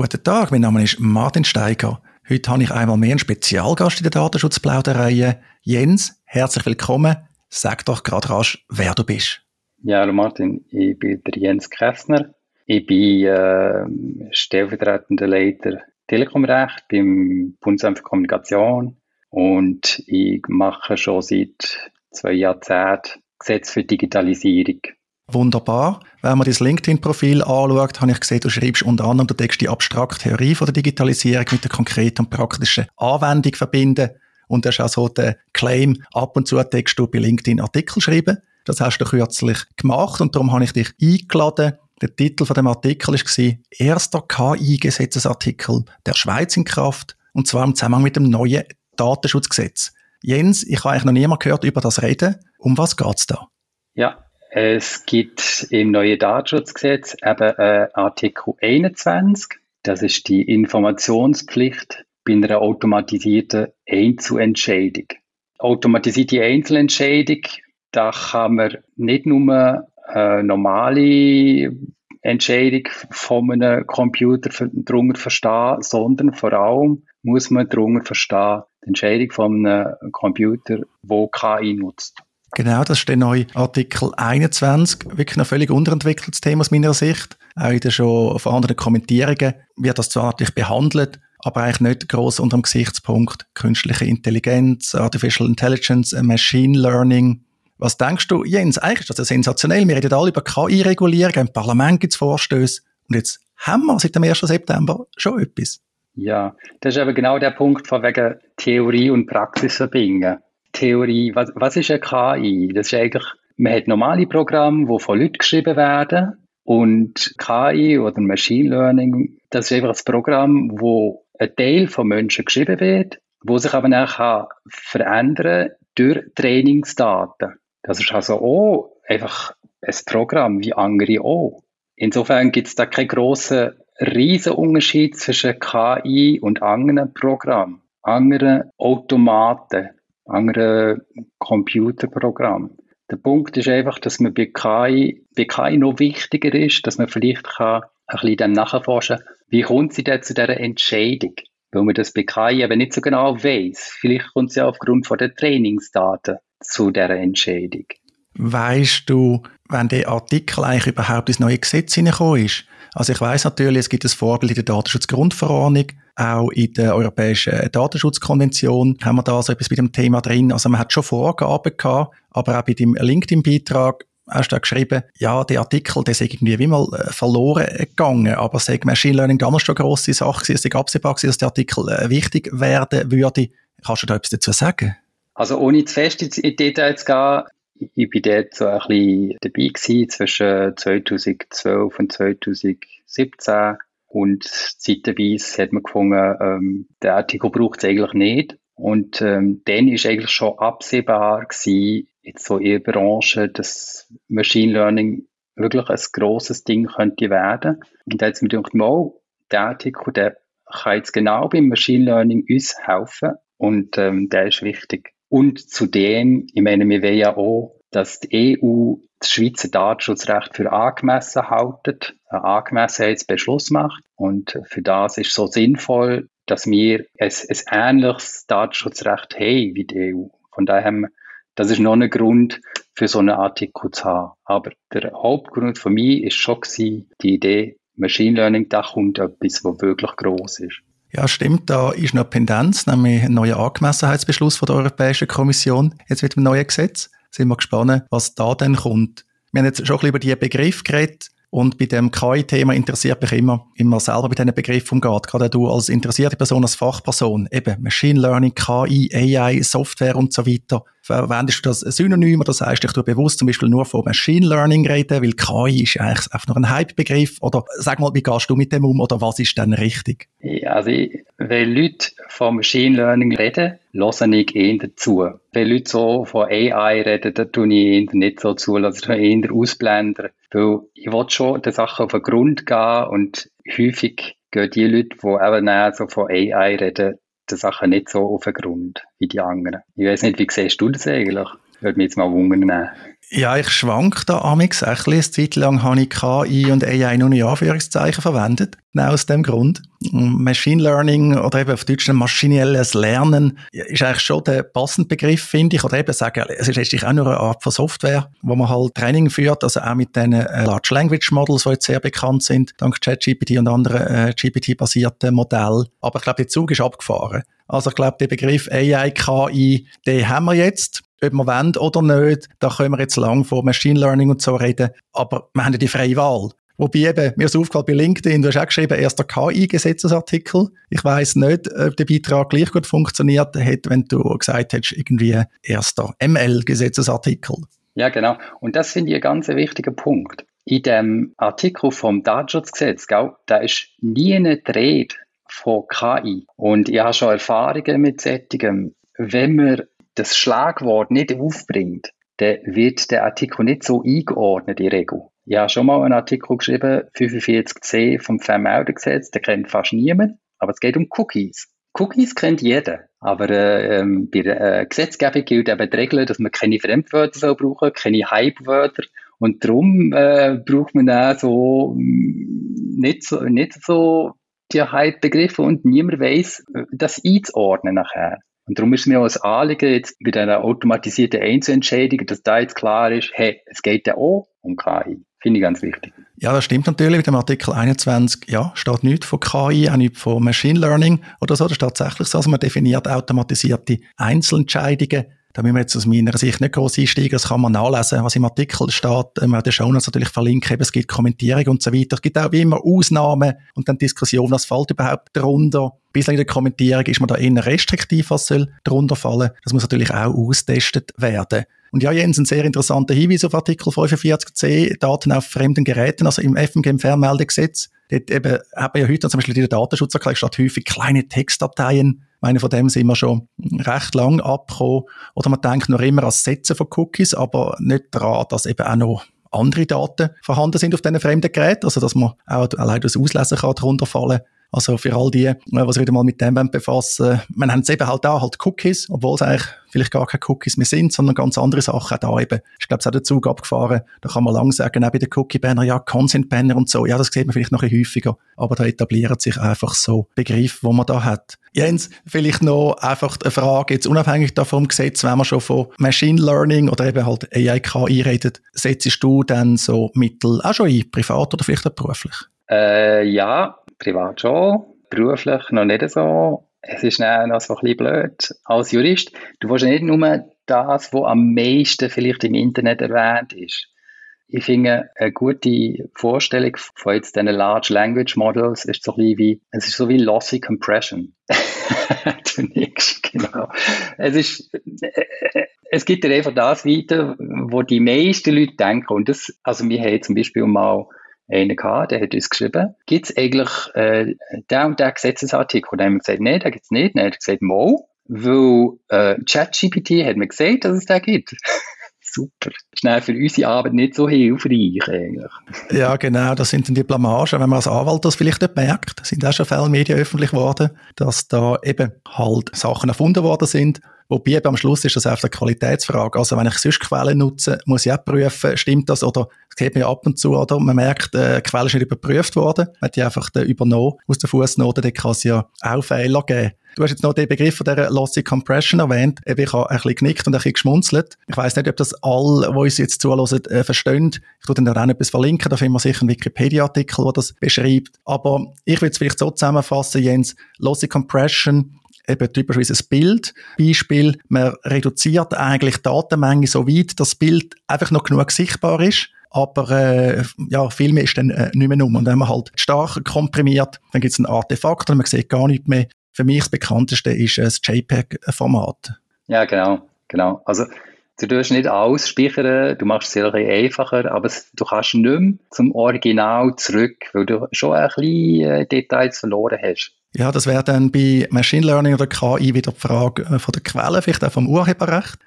Guten Tag, mein Name ist Martin Steiger. Heute habe ich einmal mehr einen Spezialgast in der Datenschutzplauderei. Jens, herzlich willkommen. Sag doch gerade rasch, wer du bist. Ja, hallo Martin, ich bin der Jens Kessner. Ich bin äh, stellvertretender Leiter Telekomrecht beim Bundesamt für Kommunikation und ich mache schon seit zwei Jahrzehnten Gesetz für Digitalisierung. Wunderbar. Wenn man das LinkedIn-Profil anschaut, habe ich gesehen, du schreibst unter anderem, du deckst die abstrakte Theorie von der Digitalisierung mit der konkreten und praktischen Anwendung verbinden. Und du hast auch so den Claim, ab und zu deckst du bei LinkedIn Artikel schreiben. Das hast du kürzlich gemacht und darum habe ich dich eingeladen. Der Titel von dem Artikel war Erster KI-Gesetzesartikel der Schweiz in Kraft und zwar im Zusammenhang mit dem neuen Datenschutzgesetz. Jens, ich habe eigentlich noch niemand gehört über das reden. Um was geht es da? Ja, es gibt im neuen Datenschutzgesetz eben äh, Artikel 21. Das ist die Informationspflicht bei einer automatisierten Einzelentscheidung. Automatisierte Einzelentscheidung, da kann man nicht nur eine normale Entscheidung von einem Computer darunter verstehen, sondern vor allem muss man darunter verstehen, die Entscheidung von einem Computer, wo KI nutzt. Genau, das ist der neue Artikel 21. Wirklich ein völlig unterentwickeltes Thema aus meiner Sicht. Auch in den schon vorhandenen Kommentierungen wird das zwar natürlich behandelt, aber eigentlich nicht groß unter dem Gesichtspunkt künstliche Intelligenz, Artificial Intelligence, Machine Learning. Was denkst du, Jens? Eigentlich ist das ja sensationell. Wir reden alle über KI-Regulierung, im Parlament gibt es Vorstöße und jetzt haben wir seit dem 1. September schon etwas. Ja, das ist aber genau der Punkt von wegen Theorie und Praxis verbinden. Theorie, was, was ist eine KI? Das ist eigentlich, man hat normale Programme, die von Leuten geschrieben werden. Und KI oder Machine Learning, das ist einfach ein Programm, wo ein Teil von Menschen geschrieben wird, wo sich aber nachher verändern durch Trainingsdaten. Das ist also auch einfach ein Programm wie andere auch. Insofern gibt es da keinen grossen Riesenunterschied zwischen KI und anderen Programmen, anderen Automaten andere Computerprogramme. Der Punkt ist einfach, dass man bei KI, bei KI noch wichtiger ist, dass man vielleicht kann ein bisschen dann nachforschen wie kommt sie denn zu dieser Entscheidung? Weil man das bei KI eben nicht so genau weiß. Vielleicht kommt sie aufgrund von den Trainingsdaten zu dieser Entscheidung. Weißt du, wenn der Artikel eigentlich überhaupt ins neue Gesetz hineingekommen ist? Also ich weiß natürlich, es gibt ein Vorbild in der Datenschutzgrundverordnung, auch in der Europäischen Datenschutzkonvention haben wir da so etwas mit dem Thema drin. Also man hat schon Vorgaben gehabt, aber auch bei dem LinkedIn-Beitrag hast du da geschrieben, ja, der Artikel, der ist irgendwie wie mal äh, verloren gegangen, aber sag Machine Learning damals schon eine grosse Sache, es ist absehbar gewesen, dass der Artikel äh, wichtig werden würde. Kannst du da etwas dazu sagen? Also ohne zu fest in Details zu gehen, ich bin dort so ein bisschen dabei gewesen, zwischen 2012 und 2017 und zeitweise hat man gefunden, ähm, der Artikel braucht es eigentlich nicht. Und ähm, dann ist eigentlich schon absehbar gewesen, jetzt so in der Branche, dass Machine Learning wirklich ein grosses Ding könnte werden. Und da hat es mir gedacht, mal, der Artikel, der kann jetzt genau beim Machine Learning uns helfen. Und ähm, der ist wichtig. Und zudem, ich meine, wir wollen ja auch, dass die EU das Schweizer Datenschutzrecht für angemessen haltet, einen Angemessenheitsbeschluss macht. Und für das ist so sinnvoll, dass wir ein, ein ähnliches Datenschutzrecht haben wie die EU. Von daher das ist noch ein Grund für so einen Artikel zu haben. Aber der Hauptgrund für mich ist schon gewesen, die Idee, Machine Learning, da kommt etwas, was wirklich groß ist. Ja, stimmt. Da ist noch Pendenz, nämlich ein neuer Angemessenheitsbeschluss von der Europäischen Kommission, jetzt mit dem neuen Gesetz sind wir gespannt, was da dann kommt. Wir haben jetzt schon ein bisschen über die Begriff geredet. Und bei dem KI-Thema interessiert mich immer, man selber mit diesen Begriffen umgeht. Gerade du als interessierte Person, als Fachperson, eben Machine Learning, KI, AI, Software und so weiter. Verwendest du das Synonym oder sagst du bewusst zum Beispiel nur von Machine Learning reden, weil KI ist eigentlich einfach nur ein Hype-Begriff? Oder sag mal, wie gehst du mit dem um oder was ist denn richtig? Ja, also, wenn Leute von Machine Learning reden, höre ich eher dazu. Wenn Leute so von AI reden, dann tue ich eher nicht so zu, also eher ausblenden. Weil ich will schon den Sachen auf den Grund gehen und häufig gehen die Leute, die eben so von AI reden, die Sachen nicht so auf den Grund wie die anderen. Ich weiß nicht, wie siehst du das eigentlich? Würde mich jetzt mal wundern. Ja, ich schwank da amix ein. Eine Zeit lang habe ich KI und AI nur in Anführungszeichen verwendet. Genau aus dem Grund. Machine Learning oder eben auf Deutsch maschinelles Lernen ist eigentlich schon der passende Begriff, finde ich. Oder eben sagen, es ist letztlich auch nur eine Art von Software, wo man halt Training führt, also auch mit den äh, Large Language Models, die jetzt sehr bekannt sind, dank ChatGPT und anderen äh, GPT-basierten Modellen. Aber ich glaube, der Zug ist abgefahren. Also ich glaube, der Begriff AI, KI, den haben wir jetzt ob wir wollen oder nicht, da können wir jetzt lang von Machine Learning und so reden, aber wir haben ja die freie Wahl. Wobei eben, mir ist aufgefallen bei LinkedIn, du hast auch geschrieben, erster KI-Gesetzesartikel. Ich weiß nicht, ob der Beitrag gleich gut funktioniert hätte, wenn du gesagt hättest, irgendwie erster ML-Gesetzesartikel. Ja, genau. Und das finde ich ein ganz wichtiger Punkt. In dem Artikel vom Datenschutzgesetz, da ist nie eine Rede von KI. Und ich habe schon Erfahrungen mit Sättigen. Wenn man das Schlagwort nicht aufbringt, dann wird der Artikel nicht so eingeordnet in Regel. Ich habe schon mal einen Artikel geschrieben, 45c vom Vermeldegesetz, der kennt fast niemand, aber es geht um Cookies. Cookies kennt jeder, aber äh, ähm, bei der äh, Gesetzgebung gilt eben die Regel, dass man keine Fremdwörter soll brauchen, keine Hypewörter und darum äh, braucht man auch so mm, nicht so, nicht so die Hype-Begriffe und niemand weiß, äh, das einzuordnen nachher. Und darum ist mir auch ein Anliegen, jetzt bei einer automatisierten Einzelentscheidung, dass da jetzt klar ist, hey, es geht ja auch um KI. Finde ich ganz wichtig. Ja, das stimmt natürlich. Mit dem Artikel 21 ja, steht nichts von KI, auch nicht von Machine Learning oder so. Das ist tatsächlich so. Also man definiert automatisierte Einzelentscheidungen da müssen wir jetzt aus meiner Sicht nicht groß einsteigen. Das kann man nachlesen, was im Artikel steht. Wir werden schon natürlich verlinken. Es gibt Kommentierungen und so weiter. Es gibt auch wie immer Ausnahmen und dann Diskussionen, was fällt überhaupt darunter. Bislang in der Kommentierung ist man da eher restriktiv, was soll darunter fallen. Das muss natürlich auch austestet werden. Und ja, Jens, ein sehr interessanter Hinweis auf Artikel 45c, Daten auf fremden Geräten, also im FMG, im Fernmeldegesetz. Dort eben, haben wir ja heute zum Beispiel in der Datenschutzerklärung statt häufig kleine Textdateien meine, von dem sind wir schon recht lang abgekommen. Oder man denkt noch immer an das Setzen von Cookies, aber nicht daran, dass eben auch noch andere Daten vorhanden sind auf diesen fremden Geräten. Also, dass man auch allein das Auslesen kann darunter fallen. Also für all die, äh, die sich wieder mal mit dem befassen, man haben es eben halt da halt Cookies, obwohl es eigentlich vielleicht gar keine Cookies mehr sind, sondern ganz andere Sachen auch da eben. Ich glaube, es hat der Zug abgefahren. Da kann man lang sagen, auch bei den Cookie-Banner, ja, Consent-Banner und so. Ja, das sieht man vielleicht noch ein häufiger. Aber da etablieren sich einfach so Begriffe, wo man da hat. Jens, vielleicht noch einfach eine Frage, jetzt unabhängig davon Gesetz, wenn man schon von Machine Learning oder eben halt AI KI redet, setzt du dann so Mittel auch schon ein, privat oder vielleicht auch beruflich? Äh, ja, privat schon, beruflich noch nicht so. Es ist noch so ein bisschen blöd. Als Jurist, du willst nicht nur das, was am meisten vielleicht im Internet erwähnt ist. Ich finde, eine gute Vorstellung von jetzt diesen Large Language Models ist so ein wie, es ist so wie Lossy Compression. du nix, genau. Es ist, es gibt dir einfach das weiter, wo die meisten Leute denken. Und das, also wir haben zum Beispiel mal einen gehabt, der hat uns geschrieben, gibt es eigentlich äh, der und der Gesetzesartikel? Und dann haben wir gesagt, nein, den gibt es nicht. Dann hat er gesagt, mo, weil äh, ChatGPT hat mir gesagt, dass es den gibt. Super. Schnell für unsere Arbeit nicht so hilfreich eigentlich. Ja, genau, das sind dann die Blamagen. Wenn man als Anwalt das vielleicht nicht merkt, sind auch schon viele Medien öffentlich geworden, dass da eben halt Sachen erfunden worden sind, Wobei am Schluss ist das einfach eine Qualitätsfrage. Also wenn ich sonst Quellen nutze, muss ich auch prüfen, stimmt das oder es geht mir ab und zu, oder man merkt, äh, die Quelle ist nicht überprüft worden, man hat die einfach übernommen aus der Fußnote, dann kann es ja auch Fehler geben. Du hast jetzt noch den Begriff von der Lossy Compression erwähnt. Ich habe ein bisschen genickt und ein bisschen geschmunzelt. Ich weiß nicht, ob das alle, die uns jetzt zuhören, äh, verstehen. Ich tue dann da auch etwas verlinken. Da finden wir sicher einen Wikipedia-Artikel, der das beschreibt. Aber ich würde es vielleicht so zusammenfassen, Jens. Lossy Compression eben typischerweise ein Bild. Beispiel, man reduziert eigentlich die Datenmenge so weit, dass das Bild einfach noch genug sichtbar ist. Aber äh, ja, viel mehr ist dann äh, nicht mehr um. Und wenn man halt stark komprimiert, dann gibt es ein Artefakt und man sieht gar nicht mehr. Für mich das bekannteste ist das JPEG-Format. Ja, genau, genau. Also du tust nicht alles speichern, du machst es sehr einfacher, aber du kannst nicht mehr zum Original zurück, weil du schon ein bisschen äh, Details verloren hast. Ja, das wäre dann bei Machine Learning oder KI wieder die Frage äh, von der Quelle, vielleicht auch vom Urheberrecht.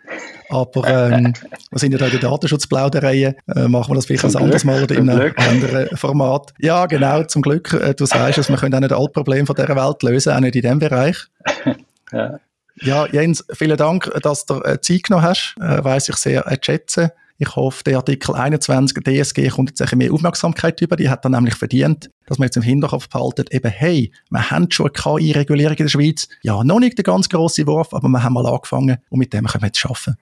Aber ähm, wir sind ja da in der Datenschutzplauderei, äh, machen wir das vielleicht ein anderes Mal oder in einem anderen Format. Ja, genau, zum Glück. Äh, du sagst es, wir können auch nicht alle Probleme von dieser Welt lösen, auch nicht in diesem Bereich. ja. ja, Jens, vielen Dank, dass du äh, Zeit genommen hast. Äh, weiss ich sehr äh, schätzen. Ich hoffe, der Artikel 21 DSG kommt jetzt ein mehr Aufmerksamkeit über. Die hat dann nämlich verdient, dass man jetzt im Hinterkopf behalten, eben, hey, wir haben schon eine KI-Regulierung in der Schweiz. Ja, noch nicht der ganz grosse Wurf, aber wir haben mal angefangen und mit dem können wir jetzt arbeiten.